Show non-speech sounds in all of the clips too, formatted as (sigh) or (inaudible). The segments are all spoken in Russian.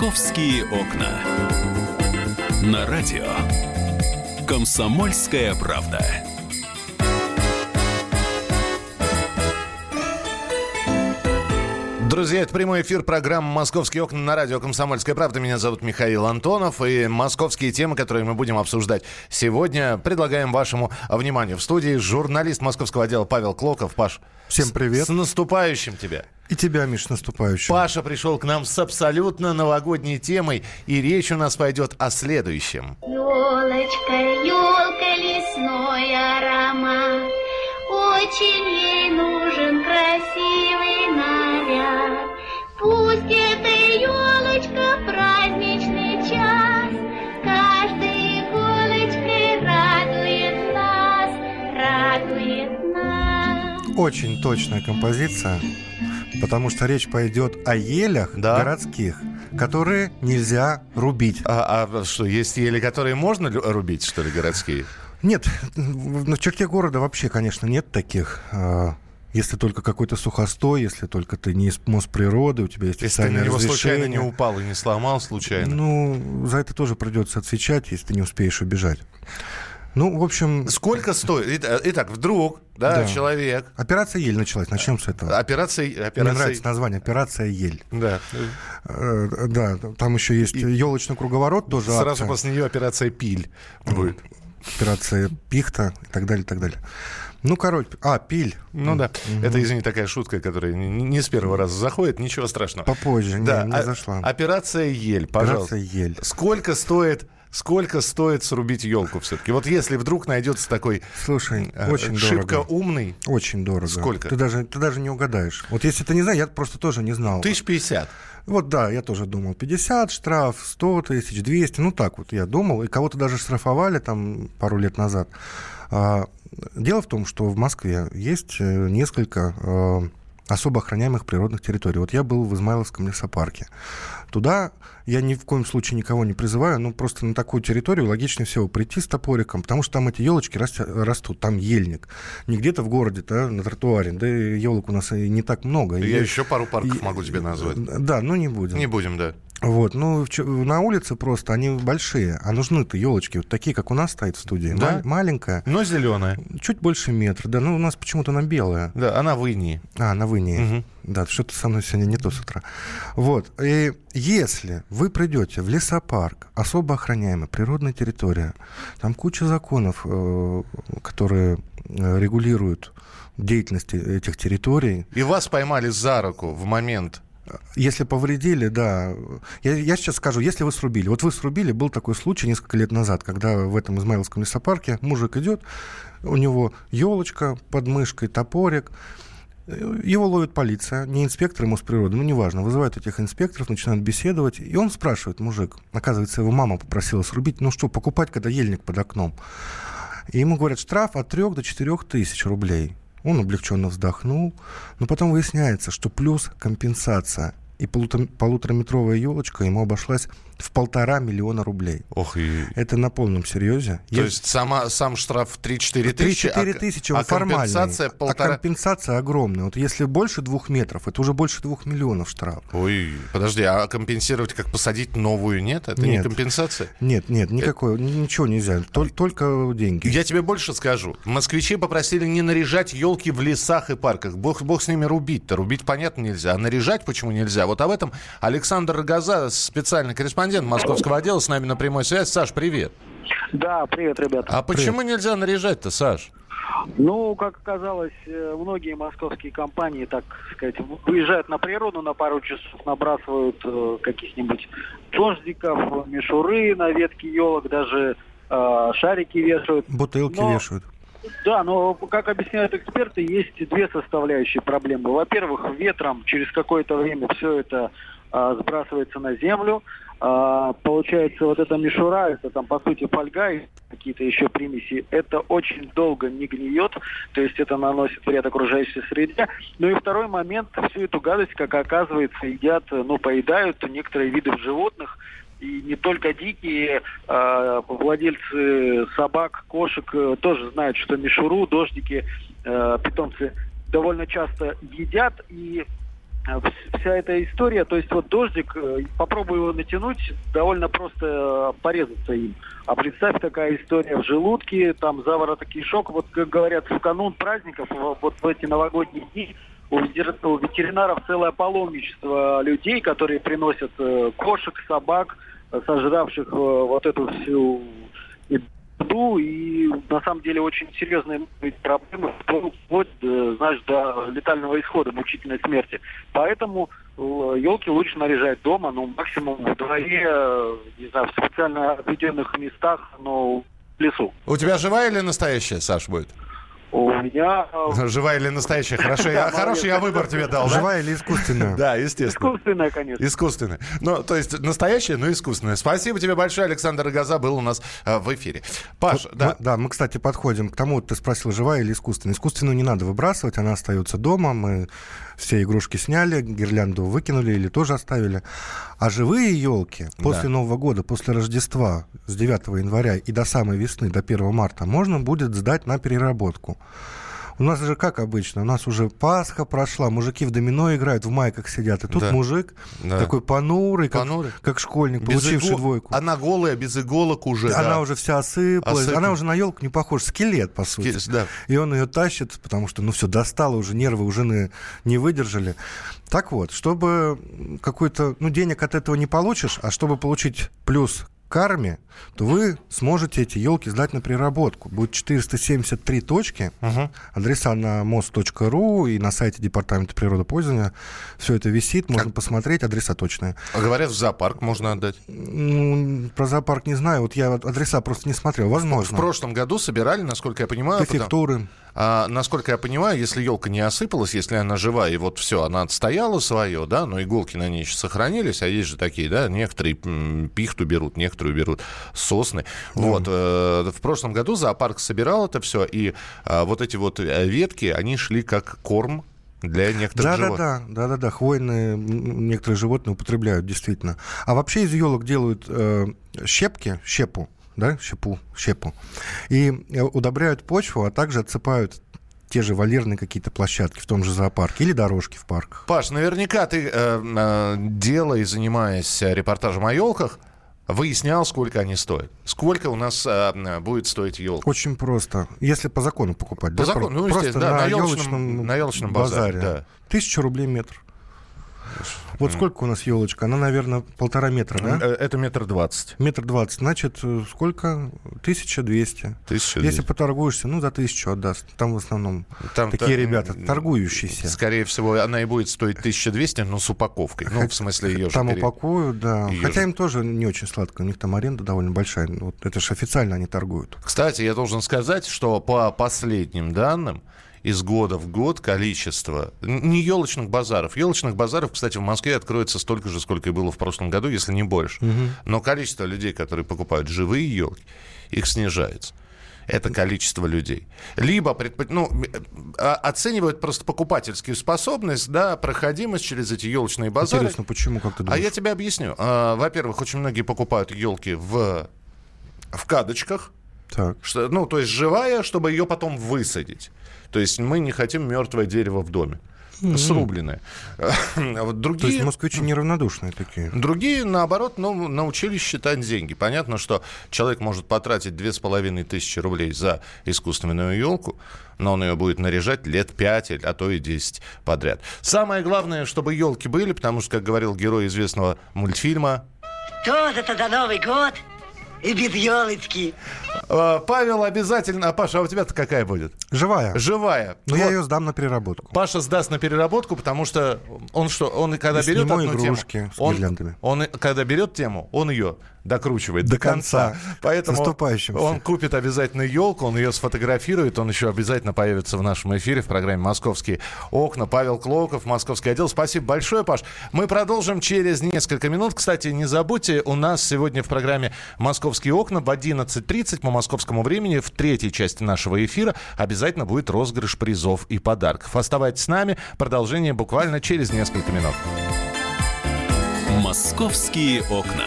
«Московские окна». На радио «Комсомольская правда». Друзья, это прямой эфир программы «Московские окна» на радио «Комсомольская правда». Меня зовут Михаил Антонов. И московские темы, которые мы будем обсуждать сегодня, предлагаем вашему вниманию. В студии журналист московского отдела Павел Клоков. Паш, Всем привет. С, с наступающим тебя. И тебя, Миш, наступающим. Паша пришел к нам с абсолютно новогодней темой, и речь у нас пойдет о следующем. Елочка, елка, лесной аромат, Очень ей нужен красивый наряд. Пусть эта елочка праздничный Очень точная композиция, потому что речь пойдет о елях Да. городских, которые нельзя рубить. А, а что, есть ели, которые можно рубить, что ли, городские? Нет, на черте города вообще, конечно, нет таких. а, Если только какой-то сухостой, если только ты не из Мосприроды, у тебя есть Если ты на него случайно не упал и не сломал случайно. Ну, за это тоже придется отвечать, если ты не успеешь убежать. Ну, в общем, Сколько стоит? Ит- Итак, вдруг, да, Да. человек... операция «Ель» началась. Начнем с этого. Операция... Мне операция... нравится название «Операция Ель». Да. Э, Да, там еще есть елочный круговорот, тоже Сразу акция. после нее операция пиль будет. операция Пихта и так далее, и так далее. Ну, короче, а, пиль. Ну да. Это, извини, такая шутка, которая не, не с первого раза заходит, ничего страшного. Попозже, не- да, не а- зашла. Операция ель, пожалуйста. Операция «Ель». Сколько стоит, сколько стоит срубить елку все-таки? Вот если вдруг найдется такой Слушай, э, очень шибко дорого. умный, Очень дорого. Сколько? Ты даже, ты даже не угадаешь. Вот если ты не знаешь, я просто тоже не знал. тысяч пятьдесят. Вот да, я тоже думал. 50 штраф, 100 тысяч, 200. Ну так вот я думал. И кого-то даже штрафовали там пару лет назад. А, дело в том, что в Москве есть э, несколько э, особо охраняемых природных территорий. Вот я был в Измайловском лесопарке. Туда я ни в коем случае никого не призываю, но просто на такую территорию логичнее всего прийти с топориком, потому что там эти елочки растут, там ельник. Не где-то в городе, да, на тротуаре, да, елок у нас и не так много. Я И- еще пару парков и- могу тебе назвать. Да, но не будем. Не будем, да. Вот, ну, в на улице просто они большие, а нужны-то елочки, вот такие, как у нас стоит в студии. Да? Ма- маленькая, Но зеленая. чуть больше метра, да, ну, у нас почему-то она белая. Да, она в инии. А, на выне. Мгм. Да, что-то со мной сегодня не то с утра. Вот, и если вы придете в лесопарк, особо охраняемая природная территория, там куча законов, э, которые э, регулируют деятельность этих территорий, И вас поймали за руку в момент. Если повредили, да. Я, я сейчас скажу, если вы срубили. Вот вы срубили, был такой случай несколько лет назад, когда в этом Измайловском лесопарке мужик идет, у него елочка под мышкой, топорик. Его ловит полиция, не инспекторы Мосприроды, ну неважно, вызывают этих инспекторов, начинают беседовать, и он спрашивает, мужик, оказывается, его мама попросила срубить, ну что, покупать, когда ельник под окном. И ему говорят, штраф от 3 до 4 тысяч рублей. Он облегченно вздохнул, но потом выясняется, что плюс компенсация. И полутора- полутораметровая елочка ему обошлась в полтора миллиона рублей. Ох, и... Это на полном серьезе. То есть сама, сам штраф 3-4 тысячи, 3-4 а, тысячи, а формальный. компенсация А полтора... компенсация огромная. Вот если больше двух метров, это уже больше двух миллионов штраф. Ой, подожди, а компенсировать, как посадить новую, нет? Это не Нет. компенсация? Нет, нет, никакой, ни- ничего нельзя. Тол- Только деньги. Я тебе больше скажу. Москвичи попросили не наряжать елки в лесах и парках. Бог, бог с ними рубить-то. Рубить, понятно, нельзя. А наряжать почему нельзя? Вот об этом Александр Рогоза, специальный корреспондент московского отдела, с нами на прямой связи. Саш, привет. Да, привет, ребята. А почему нельзя наряжать-то, Саш? Ну, как оказалось, э, многие московские компании, так сказать, выезжают на природу на пару часов, набрасывают э, каких-нибудь дождиков, мишуры на ветки елок, даже э, шарики вешают. Бутылки Но- вешают. Да, но, как объясняют эксперты, есть две составляющие проблемы. Во-первых, ветром через какое-то время все это а, сбрасывается на землю. А, получается, вот эта мишура, это там, по сути, фольга и какие-то еще примеси, это очень долго не гниет, то есть это наносит вред окружающей среде. Ну и второй момент, всю эту гадость, как оказывается, едят, ну, поедают некоторые виды животных, и не только дикие, а, владельцы собак, кошек э, тоже знают, что мишуру, дождики, э, питомцы довольно часто едят. И вся эта история, то есть вот дождик, э, попробуй его натянуть, довольно просто э, порезаться им. А представь, такая история в желудке, там заворот кишок, вот как говорят, в канун праздников, вот в эти новогодние дни, у ветеринаров целое паломничество людей, которые приносят кошек, собак, сожравших вот эту всю году, и на самом деле очень серьезные проблемы, вплоть, э, знаешь, до летального исхода, мучительной смерти. Поэтому елки э, лучше наряжать дома, ну, максимум в дворе, э, не знаю, в специально отведенных местах, но в лесу. У тебя живая или настоящая, Саш, будет? У меня... (laughs) Живая или настоящая? Хорошо, я, (laughs) хороший я выбор тебе дал, да? Живая или искусственная? Да, естественно. Искусственная, конечно. Искусственная. Ну, то есть настоящая, но искусственная. Спасибо тебе большое, Александр Газа был у нас э, в эфире. Паш, да. Мы, да, мы, кстати, подходим к тому, ты спросил, живая или искусственная. Искусственную не надо выбрасывать, она остается дома, мы все игрушки сняли, гирлянду выкинули или тоже оставили. А живые елки после да. Нового года, после Рождества с 9 января и до самой весны, до 1 марта, можно будет сдать на переработку. У нас же как обычно, у нас уже Пасха прошла, мужики в домино играют, в майках сидят, и тут да. мужик да. такой понурый, как, понурый, как школьник, без получивший двойку. Она голая, без иголок уже. Она да. уже вся осыпалась, Осыпан. она уже на елку не похожа, скелет, по сути. Скелет, да. И он ее тащит, потому что, ну все, достало уже, нервы уже не, не выдержали. Так вот, чтобы какой-то, ну денег от этого не получишь, а чтобы получить плюс карме, то вы сможете эти елки сдать на переработку. Будет 473 точки, угу. адреса на мост.ру и на сайте Департамента природопользования. Все это висит, можно как? посмотреть, адреса точные. А говорят, в зоопарк можно отдать? Ну, про зоопарк не знаю, вот я адреса просто не смотрел, возможно. В, прошлом году собирали, насколько я понимаю. Префектуры. Потому... А, насколько я понимаю, если елка не осыпалась, если она жива, и вот все, она отстояла свое, да, но иголки на ней еще сохранились, а есть же такие, да, некоторые пихту берут, некоторые берут сосны. Да. Вот, э, в прошлом году зоопарк собирал это все, и э, вот эти вот э, ветки, они шли как корм для некоторых да, животных. Да, да, да, да, да, хвойные некоторые животные употребляют, действительно. А вообще из елок делают э, щепки, щепу, да, щепу, щепу, и э, удобряют почву, а также отсыпают те же вольерные какие-то площадки в том же зоопарке или дорожки в парках. Паш, наверняка ты, э, э, делая и занимаясь репортажем о елках, выяснял, сколько они стоят. Сколько у нас э, будет стоить елка? Очень просто. Если по закону покупать. По да, закону, ну, просто да, на, на елочном, на елочном базаре. базаре да. Тысяча рублей метр. Вот сколько у нас елочка? Она, наверное, полтора метра, да? Э, это метр двадцать. Метр двадцать. Значит, э, сколько? Тысяча двести. Если поторгуешься, ну, за тысячу отдаст. Там в основном Там такие та... ребята, торгующиеся. Скорее всего, она и будет стоить 1200, но с упаковкой. Ну, в смысле, ее Там пере... упакуют, да. Ее Хотя же... им тоже не очень сладко. У них там аренда довольно большая. Вот это же официально они торгуют. Кстати, я должен сказать, что по последним данным, из года в год количество, не елочных базаров. Елочных базаров, кстати, в Москве откроется столько же, сколько и было в прошлом году, если не больше. Угу. Но количество людей, которые покупают живые елки, их снижается это количество людей. Либо предпо... ну, а, оценивают просто покупательскую способность, да, проходимость через эти елочные базары. Интересно, почему, как ты думаешь? А я тебе объясню. А, во-первых, очень многие покупают елки в, в кадочках, так. Что, ну, то есть живая, чтобы ее потом высадить. То есть мы не хотим мертвое дерево в доме mm-hmm. срубленное. (laughs) вот другие, То есть москвичи (laughs) неравнодушные такие? Другие, наоборот, ну, научились считать деньги. Понятно, что человек может потратить две с половиной тысячи рублей за искусственную елку, но он ее будет наряжать лет 5, а то и 10 подряд. Самое главное, чтобы елки были, потому что, как говорил герой известного мультфильма... Тоже-то до Новый год и без елочки. А, Павел обязательно... А, Паша, а у тебя-то какая будет? Живая. Живая. Но вот. я ее сдам на переработку. Паша сдаст на переработку, потому что он что, он когда и берет одну игрушки тему, он, он когда берет тему, он ее докручивает до, до конца. конца. Поэтому он купит обязательно елку, он ее сфотографирует, он еще обязательно появится в нашем эфире в программе «Московские окна». Павел Клоков, Московский отдел. Спасибо большое, Паш. Мы продолжим через несколько минут. Кстати, не забудьте, у нас сегодня в программе «Московские окна» в 11.30 по московскому времени в третьей части нашего эфира обязательно будет розыгрыш призов и подарков. Оставайтесь с нами. Продолжение буквально через несколько минут. «Московские окна».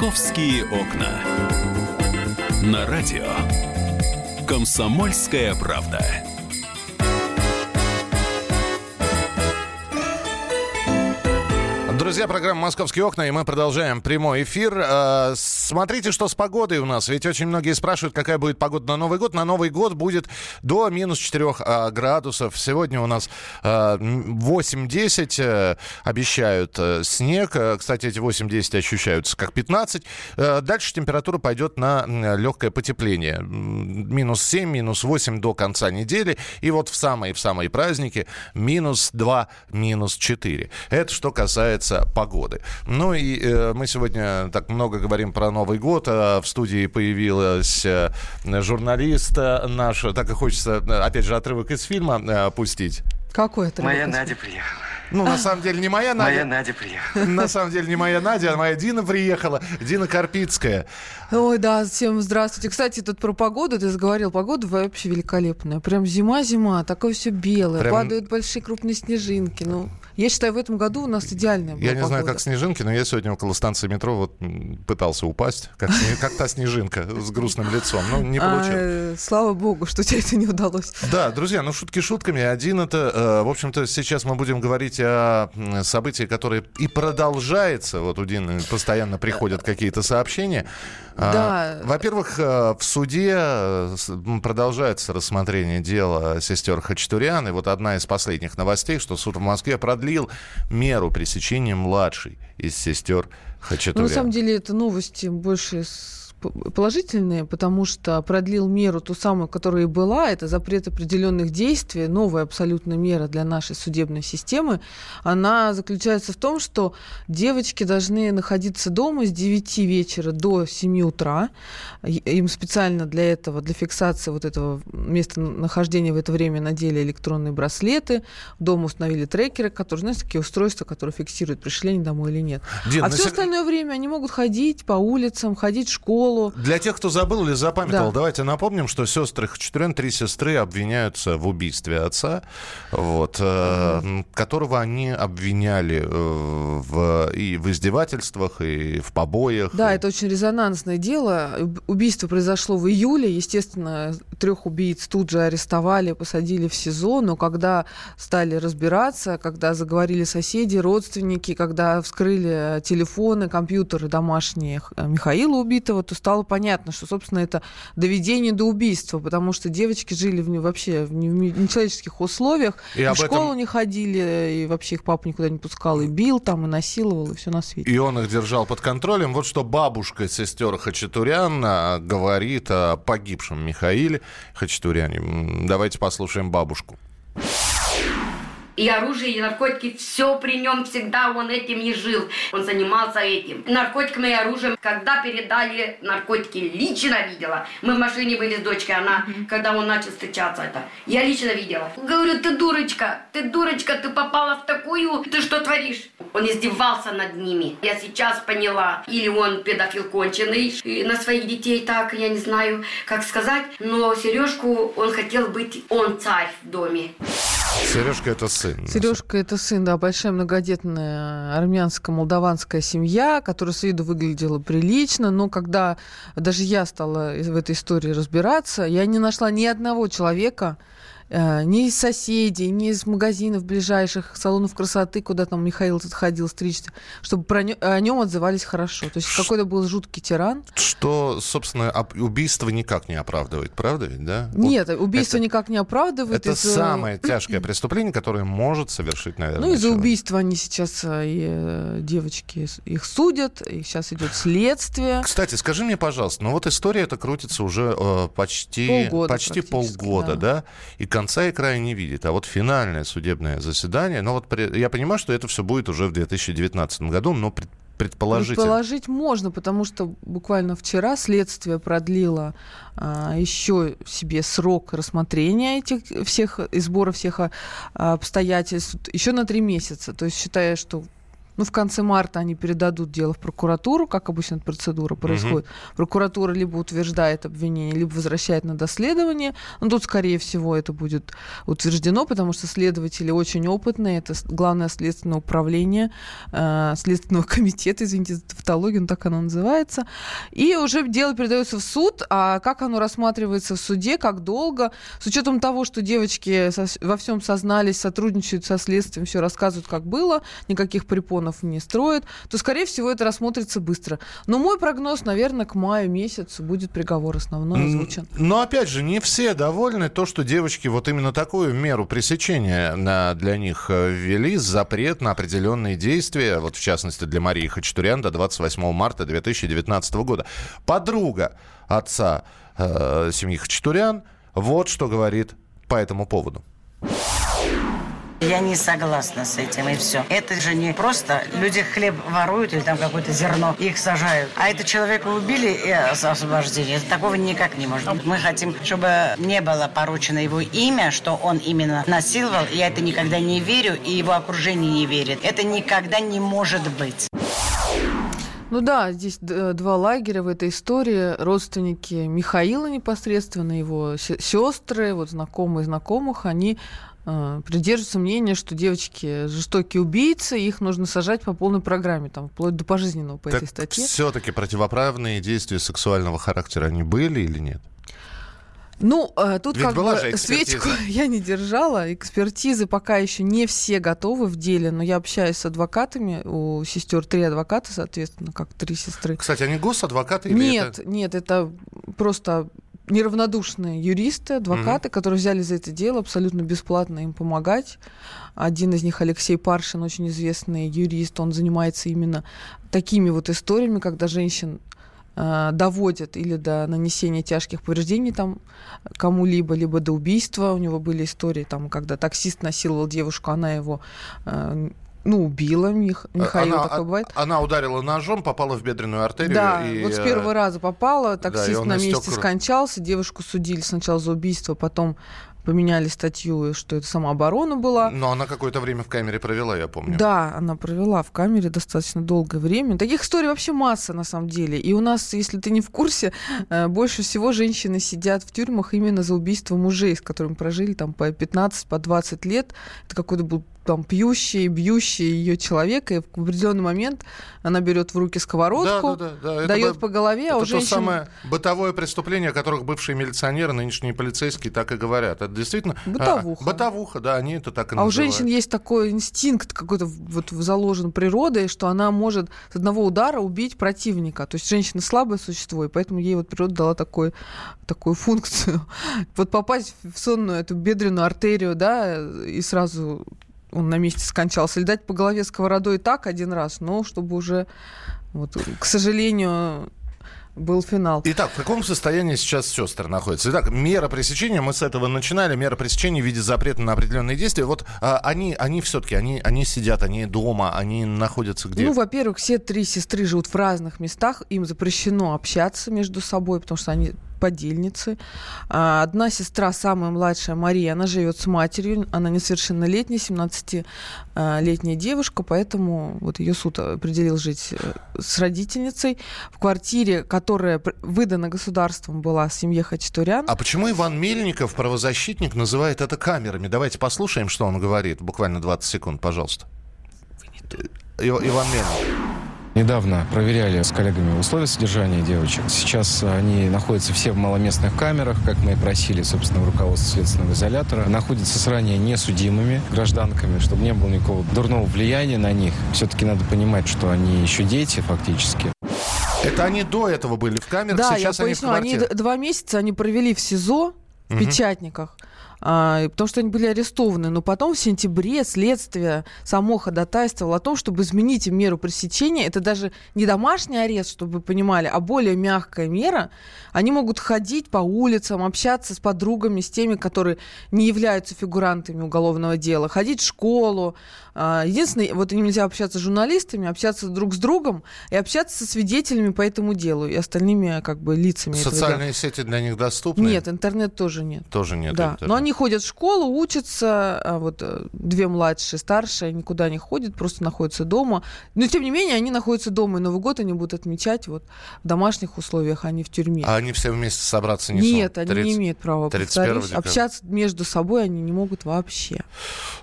«Московские окна». На радио «Комсомольская правда». Друзья, программа «Московские окна», и мы продолжаем прямой эфир. Э, Смотрите, что с погодой у нас. Ведь очень многие спрашивают, какая будет погода на Новый год. На Новый год будет до минус 4 э, градусов. Сегодня у нас э, 8-10 э, обещают э, снег. Э, Кстати, эти 8-10 ощущаются как 15. Э, Дальше температура пойдет на легкое потепление. Минус 7, минус 8 до конца недели. И вот в самые, в самые праздники минус 2, минус 4. Это что касается погоды. Ну и мы сегодня так много говорим про Новый год. А В студии появилась э, журналист э, наш. Так и хочется, э, опять же, отрывок из фильма э, пустить. Какой это? Моя Надя приехала. Ну, на самом деле, не моя Надя. Моя Надя приехала. На самом деле, не моя Надя, а моя Дина приехала. Дина Карпицкая. Ой, да, всем здравствуйте. Кстати, тут про погоду, ты заговорил, погода вообще великолепная. Прям зима-зима, такое все белое, Прям- падают большие крупные снежинки. Ну, я считаю, в этом году у нас идеальная была Я не знаю, погода. как снежинки, но я сегодня около станции метро вот пытался упасть, как, как та снежинка с грустным лицом. Ну, не А, получилось. э, слава богу, что тебе это не удалось. Да, друзья, ну шутки шутками. Один это, э, в общем-то, сейчас мы будем говорить о событии, которое и продолжается. Вот у Дины постоянно приходят какие-то сообщения. А, Да. Во-первых, э, в суде продолжается рассмотрение дела сестер Хачатурян. И вот одна из последних новостей, что суд в Москве продлил меру пресечения младшей из сестер Ну, Хачатурян. на самом деле, это новости больше с- положительные, потому что продлил меру ту самую, которая и была, это запрет определенных действий, новая абсолютно мера для нашей судебной системы. Она заключается в том, что девочки должны находиться дома с 9 вечера до 7 утра. Им специально для этого, для фиксации вот этого места нахождения в это время надели электронные браслеты, дома установили трекеры, которые, знаешь, такие устройства, которые фиксируют, пришли они домой или нет. Дин, а на все сек- остальное время они могут ходить по улицам, ходить в школу. Для тех, кто забыл или запамятовал, Да. давайте напомним, что сестры Хачатурян, три сестры, обвиняются в убийстве отца, вот, э, м, которого они обвиняли э, в, и в издевательствах, и в побоях. Да, это очень резонансное дело. Уб- Убийство произошло в июле. Естественно, трех убийц тут же арестовали, посадили в СИЗО. Но когда стали разбираться, когда заговорили соседи, родственники, когда вскрыли телефоны, компьютеры домашние э, Михаила убитого, то стало понятно, что, собственно, это доведение до убийства, потому что девочки жили в вообще в не- в нечеловеческих условиях, И и в школу этом- не ходили, и вообще их папа никуда не пускал, и бил там, и насиловал, и все на свете. И он их держал под контролем. Вот что бабушка сестер Хачатурян а, говорит о погибшем Михаиле Хачатуряне. Давайте послушаем бабушку. И оружие, и наркотики, все при нем всегда, он этим и жил. Он занимался этим. Наркотиками и оружием. Когда передали наркотики, лично видела. Мы в машине были с дочкой, она, когда он начал встречаться это. Я лично видела. Говорю, ты дурочка, ты дурочка, ты попала в такую, ты что творишь? Он издевался над ними. Я сейчас поняла. Или он педофил конченый, и на своих детей так, я не знаю, как сказать. Но Сережку, он хотел быть, он царь в доме. Сережка это сын. Сережка это сын, да, большая многодетная армянско-молдаванская семья, которая с виду выглядела прилично, но когда даже я стала в этой истории разбираться, я не нашла ни одного человека, ни из соседей, ни из магазинов ближайших, салонов красоты, куда там Михаил этот ходил стричься, чтобы про нё- о нем отзывались хорошо. То есть какой-то был жуткий тиран. Что, собственно, об- убийство никак не оправдывает, правда ведь, да? Нет, Вот убийство это- никак не оправдывает. Это из, э, самое тяжкое преступление, которое может совершить, наверное, Ну, из-за человек. убийства они сейчас, э, и, э, девочки, их судят, и сейчас идет следствие. Кстати, скажи мне, пожалуйста, ну вот история эта крутится уже э, почти, Полгода почти полгода, да. да. И конца и края не видит. А вот финальное судебное заседание, ну вот я понимаю, что это все будет уже в 2019 году, но пред- предположительно. Предположить можно, потому что буквально вчера следствие продлило а, еще себе срок рассмотрения этих всех и сбора всех а, обстоятельств еще на три месяца. То есть считая, что ну, в конце марта они передадут дело в прокуратуру, как обычно эта процедура происходит. Прокуратура либо утверждает обвинение, либо возвращает на доследование. Но тут, скорее всего, это будет утверждено, потому что следователи очень опытные. Это главное следственное управление э, Следственного (laughs) комитета, извините за тавтологию, но так оно называется. И уже дело передается в суд, а как оно рассматривается в суде, как долго, с учетом того, что девочки со- во всем сознались, сотрудничают со следствием, все рассказывают, как было, никаких препонов не строят, то, скорее всего, это рассмотрится быстро. Но мой прогноз, наверное, к маю месяцу будет приговор основной озвучен. Но опять же, не все довольны то, что девочки вот именно такую меру пресечения на- для них э, ввели, запрет на определенные действия, вот в частности для Марии Хачатурян до 28 марта 2019 года. Подруга отца э, семьи Хачатурян вот что говорит по этому поводу. Я не согласна с этим, и все. Это же не просто люди хлеб воруют или там какое-то зерно, их сажают. А это человека убили и ос- освобождение. Такого никак не может быть. Мы хотим, чтобы не было поручено его имя, что он именно насиловал. Я это никогда не верю, и его окружение не верит. Это никогда не может быть. Ну да, здесь д- два лагеря в этой истории. Родственники Михаила непосредственно, его сестры, вот знакомые знакомых, они э, придерживаются мнения, что девочки жестокие убийцы, их нужно сажать по полной программе, там, вплоть до пожизненного по этой статье. все-таки противоправные действия сексуального характера, они были или нет? Ну, э, тут Ведь как была бы свечку (laughs) я не держала. Экспертизы пока еще не все готовы в деле, но я общаюсь с адвокатами. У сестер три адвоката, соответственно, как три сестры. Кстати, они госадвокаты или Нет, это... нет, это просто неравнодушные юристы, адвокаты, которые взяли за это дело абсолютно бесплатно им помогать. Один из них Алексей Паршин, очень известный юрист, он занимается именно такими вот историями, когда женщин э, доводят или до нанесения тяжких повреждений там кому-либо, либо до убийства. У него были истории, там, когда таксист насиловал девушку, она его э, ну, убила, Мих, Михаил, она, такое бывает. она ударила ножом, попала в бедренную артерию. Да, и, вот с э, первого раза попала, да, таксист он на истек месте скончался, девушку судили сначала за убийство, потом поменяли статью, что это самооборона была. Но она какое-то время в камере провела, я помню. Да, она провела в камере достаточно долгое время. Таких историй вообще масса, на самом деле. И у нас, если ты не в курсе, э, больше всего женщины сидят в тюрьмах именно за убийство мужей, с которыми прожили там по 15, по 20 лет. Это какой-то был там пьющий, бьющий ее человек, и в определенный момент она берет в руки сковородку, Да, да, да, да. Дает по голове, а Это у то женщин... самое бытовое преступление, о которых бывшие милиционеры, нынешние полицейские так и говорят. Это действительно... а, Бытовуха. бытовуха, да, они это так и А у называют. женщин есть такой инстинкт какой-то вот заложен природой, что она может с одного удара убить противника. То есть женщина слабое существо, и поэтому ей вот природа дала такой, такую функцию. (laughs) Вот попасть в сонную эту бедренную артерию, да, и сразу он на месте скончался. Или дать по голове сковородой так один раз, но чтобы уже, вот, к сожалению, был финал. Итак, в каком состоянии сейчас сестры находятся? Итак, мера пресечения, мы с этого начинали, мера пресечения в виде запрета на определенные действия. Вот а, они, они все-таки, они, они сидят, они дома, они находятся где? Ну, во-первых, все три сестры живут в разных местах, им запрещено общаться между собой, потому что они подельницы. А, Одна сестра, самая младшая, Мария, она живет с матерью, она несовершеннолетняя, 17-летняя девушка, поэтому вот ее суд определил жить э, с родительницей в квартире, которая выдана государством была семье Хачатурян. А почему Иван Мельников, правозащитник, называет это камерами? Давайте послушаем, что он говорит. Буквально 20 секунд, пожалуйста. Э, Ив- Иван Мельников. Недавно проверяли с коллегами условия содержания девочек. Сейчас они находятся все в маломестных камерах, как мы и просили, собственно, в руководстве следственного изолятора. Находятся с ранее несудимыми гражданками, чтобы не было никакого дурного влияния на них. Все-таки надо понимать, что они еще дети фактически. Это они до этого были в камерах, Да, сейчас я они поясню, в они квартире. д- два месяца они провели в СИЗО, в Мгм. Печатниках. А, потому что они были арестованы. Но потом в сентябре следствие само ходатайствовало о том, чтобы изменить им меру пресечения. Это даже не домашний арест, чтобы вы понимали, а более мягкая мера. Они могут ходить по улицам, общаться с подругами, с теми, которые не являются фигурантами уголовного дела, ходить в школу. А, единственное, вот им нельзя общаться с журналистами, общаться друг с другом и общаться со свидетелями по этому делу и остальными как бы лицами. Социальные сети для них доступны? Нет, интернет тоже нет. Тоже нет. Да, интернета. но они ходят в школу, учатся, а вот э, две младшие, старшие никуда не ходят, просто находятся дома. Но тем не менее они находятся дома, и Новый год они будут отмечать вот в домашних условиях, а не в тюрьме. А они все вместе собраться не Нет, смогут? они не 30 имеют права 31 повторюсь. Общаться между собой они не могут вообще.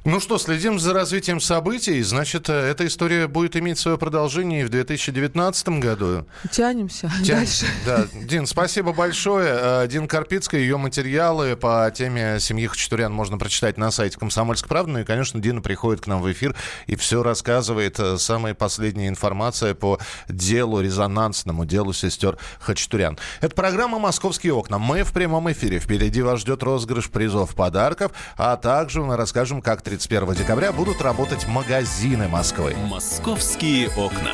Ну что, следим за развитием событий. Значит, э, эта история будет иметь свое продолжение и в 2019 году. Тянемся Тя- дальше. Да, Дин, спасибо большое. Э, Дин Карпицкая, ее материалы по теме семьи Хачатурян можно прочитать на сайте Комсомольской правды. Ну и, конечно, Дина приходит к нам в эфир и все рассказывает. э, Самая последняя информация по делу, резонансному делу сестер Хачатурян. Это программа «Московские окна». Мы в прямом эфире. Впереди вас ждет розыгрыш призов, подарков, а также мы расскажем, как 31 декабря будут работать магазины Москвы. «Московские окна».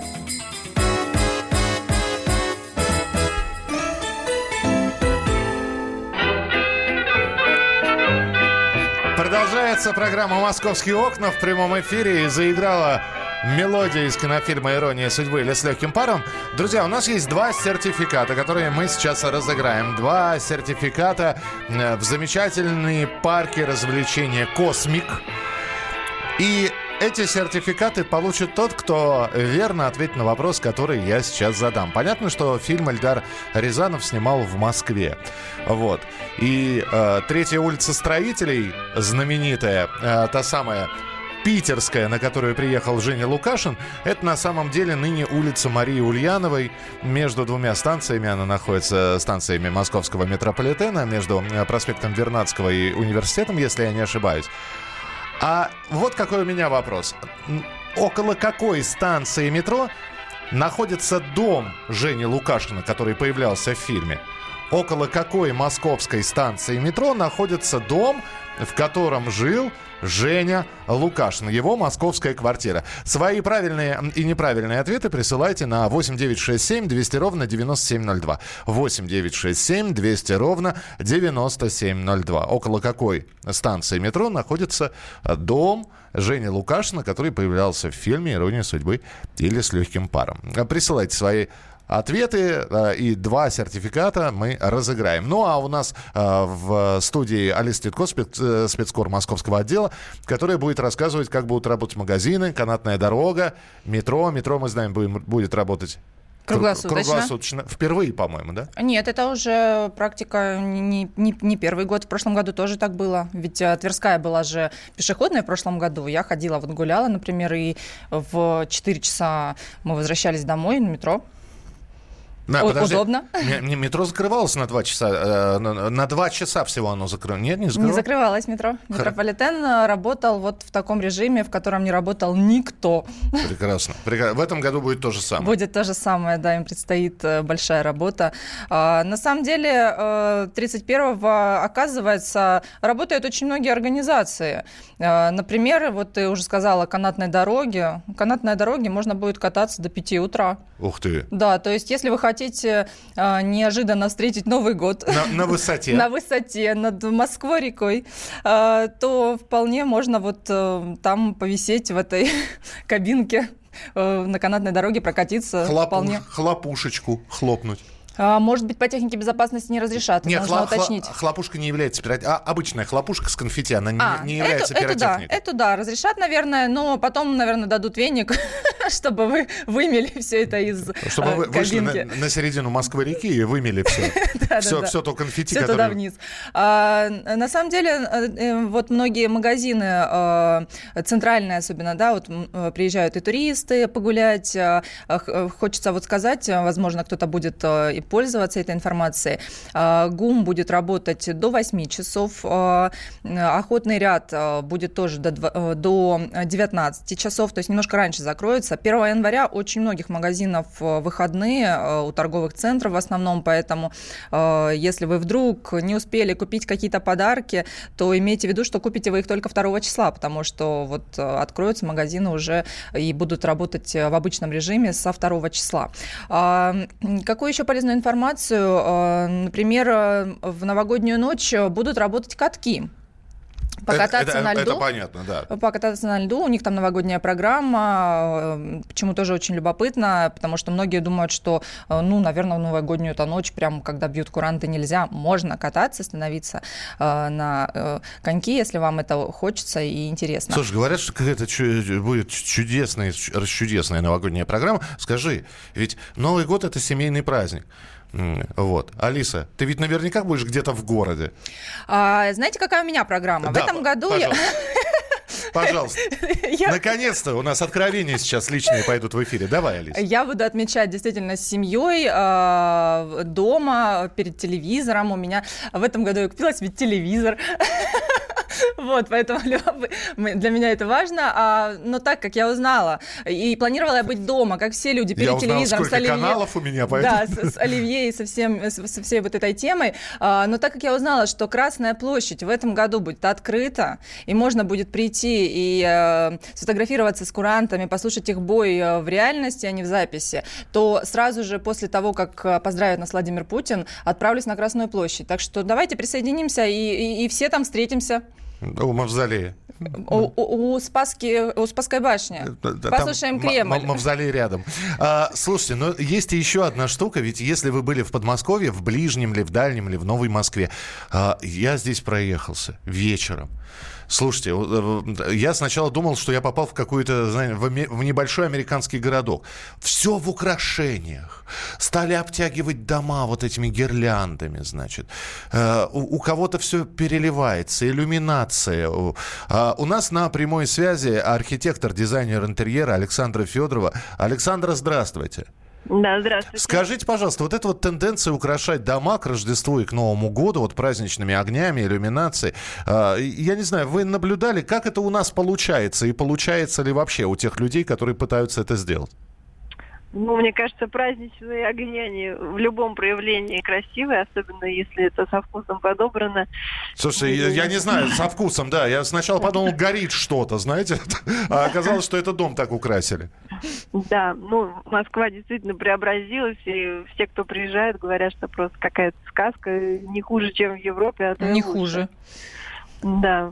Продолжается программа «Московские окна» в прямом эфире заиграла мелодия из кинофильма «Ирония судьбы» или «С легким паром». Друзья, у нас есть два сертификата, которые мы сейчас разыграем. Два сертификата э, в замечательные парки развлечения «Космик». И эти сертификаты получит тот, кто верно ответит на вопрос, который я сейчас задам. Понятно, что фильм Эльдар Рязанов снимал в Москве. Вот. И э, третья улица строителей, знаменитая, э, та самая питерская, на которую приехал Женя Лукашин, это на самом деле ныне улица Марии Ульяновой. Между двумя станциями она находится, станциями московского метрополитена, между э, проспектом Вернадского и университетом, если я не ошибаюсь. А вот какой у меня вопрос. Около какой станции метро находится дом Жени Лукашина, который появлялся в фильме? Около какой московской станции метро находится дом, в котором жил Женя Лукашин, его московская квартира. Свои правильные и неправильные ответы присылайте на 8967 200 ровно 9702. 8967 200 ровно 9702. Около какой станции метро находится э, дом Жени Лукашина, который появлялся в фильме «Ирония судьбы» или «С легким паром». Э, Присылайте свои ответы э, и два сертификата мы разыграем. Ну а у нас э, в студии Алиса Титко, э, спецкор московского отдела, которая будет рассказывать, как будут работать магазины, канатная дорога, метро. Метро, мы знаем, будет работать кру- Круглосуточно. круглосуточно. Впервые, по-моему, да? Нет, это уже практика не, не, не первый год. В прошлом году тоже так было. Ведь Тверская была же пешеходная в прошлом году. Я ходила, вот гуляла, например, и в 4 часа мы возвращались домой на метро. На, О- подожди. удобно. Не- не, метро закрывалось на два часа. э, на, два часа всего оно закрылось. Нет, не Не закрылось? закрывалось метро. Метрополитен э, работал вот в таком режиме, в котором не работал никто. Прекрасно. Прекра- В этом году будет то же самое. Будет то же самое, да, им предстоит э, большая работа. А, На самом деле, э, 31-го, оказывается, работают очень многие организации. Например, вот ты уже сказала, канатной дороги. Канатной дороге можно будет кататься до 5 утра. Ух ты. Да, то есть, если вы хотите э, неожиданно встретить Новый год На, на высоте. (laughs) на высоте над Москвой рекой, э, то вполне можно вот э, там повисеть в этой (laughs) кабинке э, на канатной дороге прокатиться Хлопуш- вполне. хлопушечку хлопнуть. А, может быть, по технике безопасности не разрешат, Нет, нужно хла- хла- уточнить. хлопушка не является пирот... а, обычная хлопушка с конфетти, она не, А, не является эту, эту да, пиротехникой. эту да, разрешат, наверное, но потом, наверное, дадут веник (laughs) чтобы вы вымели все это из Чтобы вы э, вышли на, середину Москвы-реки и вымели все. Да, все, да, да. все то конфетти, которое... туда вниз. А, на самом деле, э, э, вот многие магазины, э, центральные особенно, да, вот э, приезжают и туристы погулять. Хочется вот сказать, возможно, кто-то будет пользоваться этой информацией. А, ГУМ будет работать до 8 часов. э, Охотный ряд э, будет тоже до, дво- э, до 19 часов, то есть немножко раньше закроется. 1 января очень многих магазинов э, выходные, э, у торговых центров в основном, поэтому э, если вы вдруг не успели купить какие-то подарки, то имейте в виду, что купите вы их только 2 числа, потому что вот э, откроются магазины уже и будут работать э, в обычном режиме со 2 числа. А, м, Какую полезную информацию? Э, Например, э, в новогоднюю ночь будут работать катки. Покататься это, на это льду. понятно, да. Покататься на льду, у них там новогодняя программа, э, почему тоже очень любопытно, потому что многие думают, что, э, ну, наверное, в новогоднюю эту ночь, прям когда бьют куранты, нельзя, можно кататься, становиться э, на э, коньки, если вам это хочется и интересно. Слушай, говорят, что какая-то чу- будет чудесная, чудесная новогодняя программа. Скажи, ведь Новый год это семейный праздник. Вот. Алиса, ты ведь наверняка будешь где-то в городе. А, знаете, какая у меня программа? Да, в этом году я... Пожалуйста. (laughs) Я- Наконец-то у нас откровения сейчас личные пойдут в эфире. Давай, Алиса. Я буду отмечать действительно с семьей э, дома, перед телевизором. У меня в этом году я купила себе телевизор. Вот, поэтому (laughs) для меня это важно. А, но так как я узнала, и планировала я быть дома, как все люди, перед телевизором сколько каналов у меня, Да, с, с Оливье и со, с- всей вот этой темой. А, но так как я узнала, что Красная площадь в этом году будет открыта, и можно будет прийти и э, сфотографироваться с курантами, послушать их бой э, в реальности, а не в записи, то сразу же после того, как э, поздравит нас Владимир Путин, отправлюсь на Красную площадь. Так что давайте присоединимся и, и- и все там встретимся. У Мавзолея. У, у- у Спасски, у Спасской башни. Послушаем там м- Кремль. Мавзолей рядом. А, слушайте, но есть еще одна штука, ведь если вы были в Подмосковье, в Ближнем ли, в Дальнем ли, в Новой Москве, а, я здесь проехался вечером. Слушайте, э, я сначала думал, что я попал в какой-то, знаете, в, небольшой американский городок. Все в украшениях. Стали обтягивать дома вот этими гирляндами, значит. Э, У, кого-то все переливается, иллюминация. А, у нас на прямой связи архитектор, дизайнер интерьера Александра Федорова. Александра, здравствуйте. Да, здравствуйте. Скажите, пожалуйста, вот эта вот тенденция украшать дома к Рождеству и к Новому году, вот праздничными огнями, иллюминацией, э, я не знаю, вы наблюдали, как это у нас получается, и получается ли вообще у тех людей, которые пытаются это сделать? Ну, мне кажется, праздничные огни, они в любом проявлении красивые, особенно если это со вкусом подобрано. Слушай, я, я не знаю, со вкусом, да. Я сначала подумал, горит что-то, знаете, (laughs) а оказалось, что это дом так украсили. Да, ну, Москва действительно преобразилась, и все, кто приезжает, говорят, что просто какая-то сказка, не хуже, чем в Европе, а то Не хуже. Да.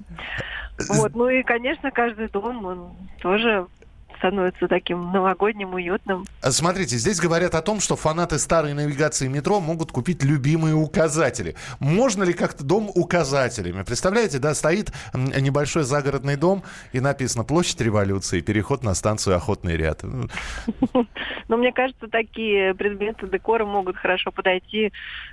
Вот, ну и, конечно, каждый дом, он тоже становится таким новогодним, уютным. А Смотрите, здесь говорят о том, что фанаты старой навигации метро могут купить любимые указатели. Можно ли как-то дом указателями? Представляете, да, стоит небольшой загородный дом и написано «Площадь революции, переход на станцию Охотный ряд». (laughs) (laughs) Но мне кажется, такие предметы декора могут хорошо подойти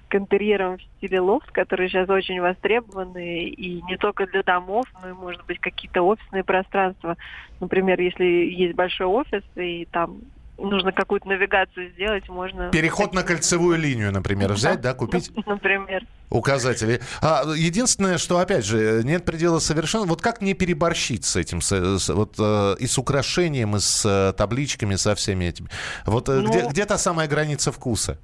к интерьерам в стиле лофт, которые сейчас очень востребованы, и не только для домов, но и, может быть, какие-то офисные пространства. Например, если есть большой офис, и там нужно какую-то навигацию сделать, можно... Переход на кольцевую линию, например, взять, да, купить (laughs) Например. указатели. А, единственное, что, опять же, нет предела совершенно... Вот как не переборщить с этим, с- с- вот, э, и с украшением, и с э, табличками, со всеми этими? Вот э, Ну- где, где та самая граница вкуса?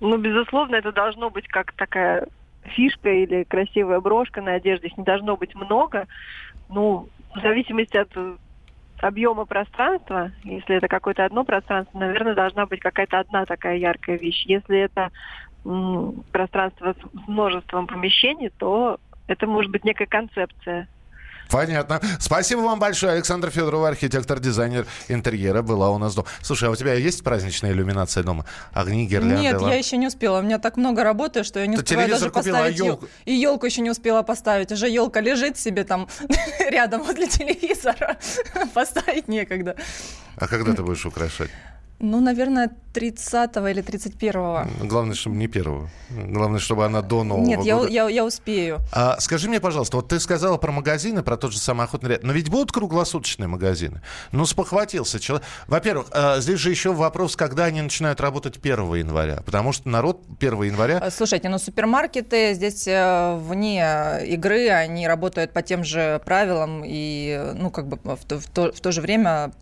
Ну, безусловно, это должно быть как такая фишка или красивая брошка на одежде. Их не должно быть много. Ну, в зависимости от объема пространства, если это какое-то одно пространство, наверное, должна быть какая-то одна такая яркая вещь. Если это м, пространство с множеством помещений, то это может быть некая концепция. Понятно. Спасибо вам большое, Александр Федорова, архитектор-дизайнер интерьера, была у нас дома. Слушай, а у тебя есть праздничная иллюминация дома? Огни, гирлянды? Нет, я еще не успела. У меня так много работы, что я не Ты телевизор даже купила, а поставить ел- ёлку? И елку еще не успела поставить. Уже елка лежит себе там (laughs) рядом возле телевизора. (laughs) Поставить некогда. А когда ты будешь украшать? Ну, наверное, 30 или 31. Главное, чтобы не первого. Главное, чтобы она до Нового Нет, я, года. я, я успею. А, скажи мне, пожалуйста, вот ты сказала про магазины, про тот же самый охотный ряд. Но ведь будут круглосуточные магазины? Ну, спохватился человек. Во-первых, а, здесь же еще вопрос, когда они начинают работать 1 января. Потому что народ 1 января... Э, Слушайте, ну супермаркеты здесь э, вне игры, они работают по тем же правилам и, ну, как бы в то, в то, в то же время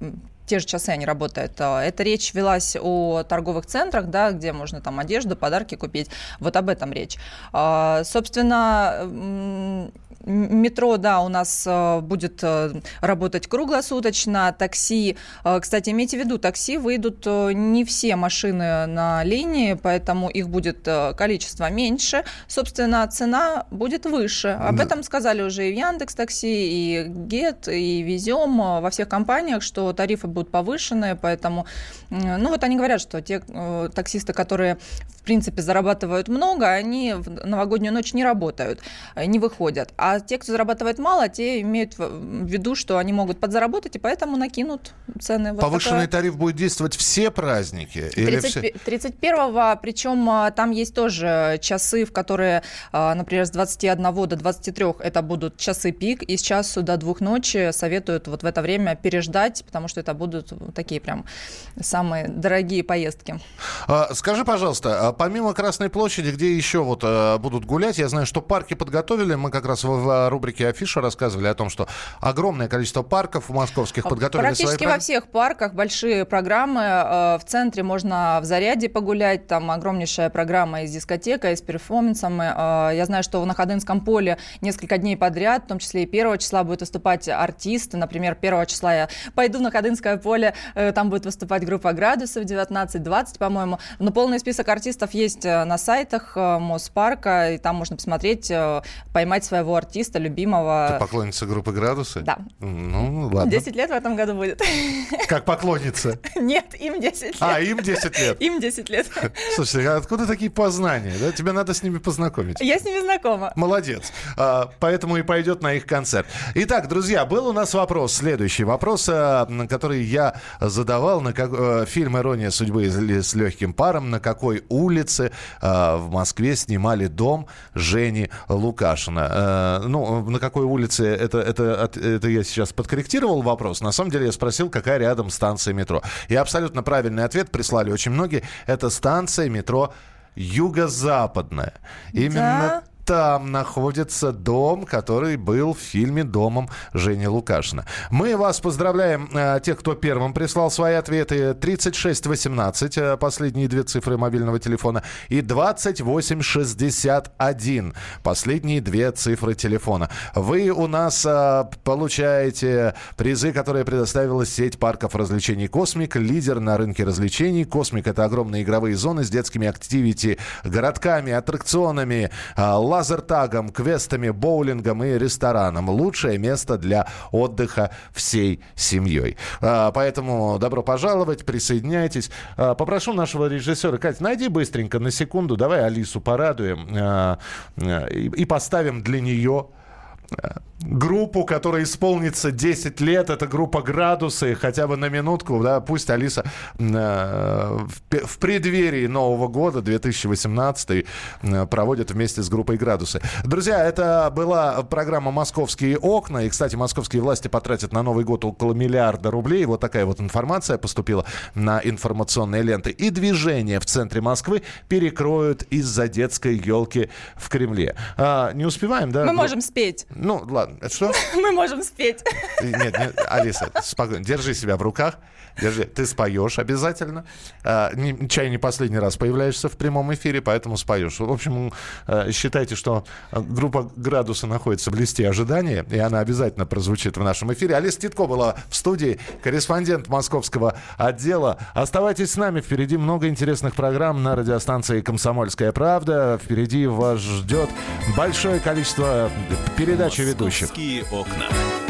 те же часы они работают. А, Эта речь велась о торговых центрах, да, где можно там одежду, подарки купить. Вот об этом речь. А, Собственно, метро, да, у нас э, будет э, работать круглосуточно, такси. Э, Кстати, имейте в виду, такси выйдут не все машины на линии, поэтому их будет количество меньше. Собственно, цена будет выше. Об Да. этом сказали уже и в Яндекс Такси, и Гет, и Везем во всех компаниях, что тарифы будут повышены, поэтому, ну вот они говорят, что те таксисты, которые в принципе зарабатывают много, они в новогоднюю ночь не работают, не выходят. А те, кто зарабатывает мало, те имеют в виду, что они могут подзаработать, и поэтому накинут цены. Вот Повышенный такая- тариф будет действовать все праздники? Или 30 все... 31-го, причем а, там есть тоже часы, в которые, а, например, с 21 до 23 это будут часы пик, и с часу до двух ночи советуют вот в это время переждать, потому что это будут такие прям самые дорогие поездки. А, Скажи, пожалуйста, а помимо Красной площади, где еще вот а, будут гулять? Я знаю, что парки подготовили. Мы как раз в, в рубрике Афиша рассказывали о том, что огромное количество парков московских подготовили свои Практически программы. во всех парках большие программы. Э, В центре можно в Заряде погулять. Там огромнейшая программа из дискотека, из перформансами. Э, Я знаю, что в Находынском поле несколько дней подряд, в том числе и 1 числа, будут выступать артисты. Например, 1 числа я пойду в Находынское поле, э, там будет выступать группа «Градусов» 19-20, по-моему. Но полный список артистов есть на сайтах Моспарка, и там можно посмотреть, поймать своего артиста, любимого. Ты поклонница группы «Градусы»? Да. Ну, ладно. 10 лет в этом году будет. (laughs) Как поклонница. Нет, им 10 лет. А, им 10 лет. Им 10 лет. (laughs) Слушай, а откуда такие познания? Да? Тебе надо с ними познакомить. Я с ними знакома. Молодец. А, Поэтому и пойдет на их концерт. Итак, друзья, был у нас вопрос. Следующий вопрос, на который я задавал. На как... э, Фильм «Ирония судьбы» с легким паром. На какой улице а, в Москве снимали дом Жени Лукашина? Ну, на какой улице, это, это, это я сейчас подкорректировал вопрос. На самом деле я спросил, какая рядом станция метро. И абсолютно правильный ответ прислали очень многие. Это станция метро Юго-Западная. Именно там находится дом, который был в фильме «Домом» Жени Лукашина. Мы вас поздравляем, э, тех, кто первым прислал свои ответы. 3618, э, последние две цифры мобильного телефона, и 2861, последние две цифры телефона. Вы у нас э, получаете призы, которые предоставила сеть парков развлечений «Космик», лидер на рынке развлечений. «Космик» — это огромные игровые зоны с детскими activity, городками, аттракционами, а, лазертагом, квестами, боулингом и рестораном. Лучшее место для отдыха всей семьей. А, Поэтому добро пожаловать, присоединяйтесь. А, Попрошу нашего режиссера, Катя, найди быстренько на секунду, давай Алису порадуем а, и поставим для нее группу, которая исполнится 10 лет, это группа «Градусы», хотя бы на минутку, да, пусть Алиса э, в, в преддверии Нового года, 2018, э, проводит вместе с группой «Градусы». Друзья, это была программа «Московские окна», и, кстати, московские власти потратят на Новый год около миллиарда рублей, вот такая вот информация поступила на информационные ленты. И движение в центре Москвы перекроют из-за детской елки в Кремле. А, не успеваем, да? Мы можем спеть. Ну, ладно. Это что? (laughs) Мы можем спеть. Нет, нет, Алиса, спокойно. Держи себя в руках. Держи. Ты споешь обязательно. А, чай не последний раз появляешься в прямом эфире, поэтому споешь. В общем, э, считайте, что э, группа «Градусы» находится в листе ожидания, и она обязательно прозвучит в нашем эфире. Алиса Титко была в студии, корреспондент московского отдела. Оставайтесь с нами, впереди много интересных программ на радиостанции «Комсомольская правда». Впереди вас ждет большое количество передач и ведущих. «Московские окна».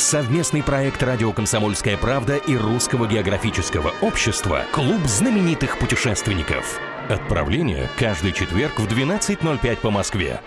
Совместный проект «Радио Комсомольская правда» и Русского географического общества «Клуб знаменитых путешественников». Отправление каждый четверг в 12.05 по Москве.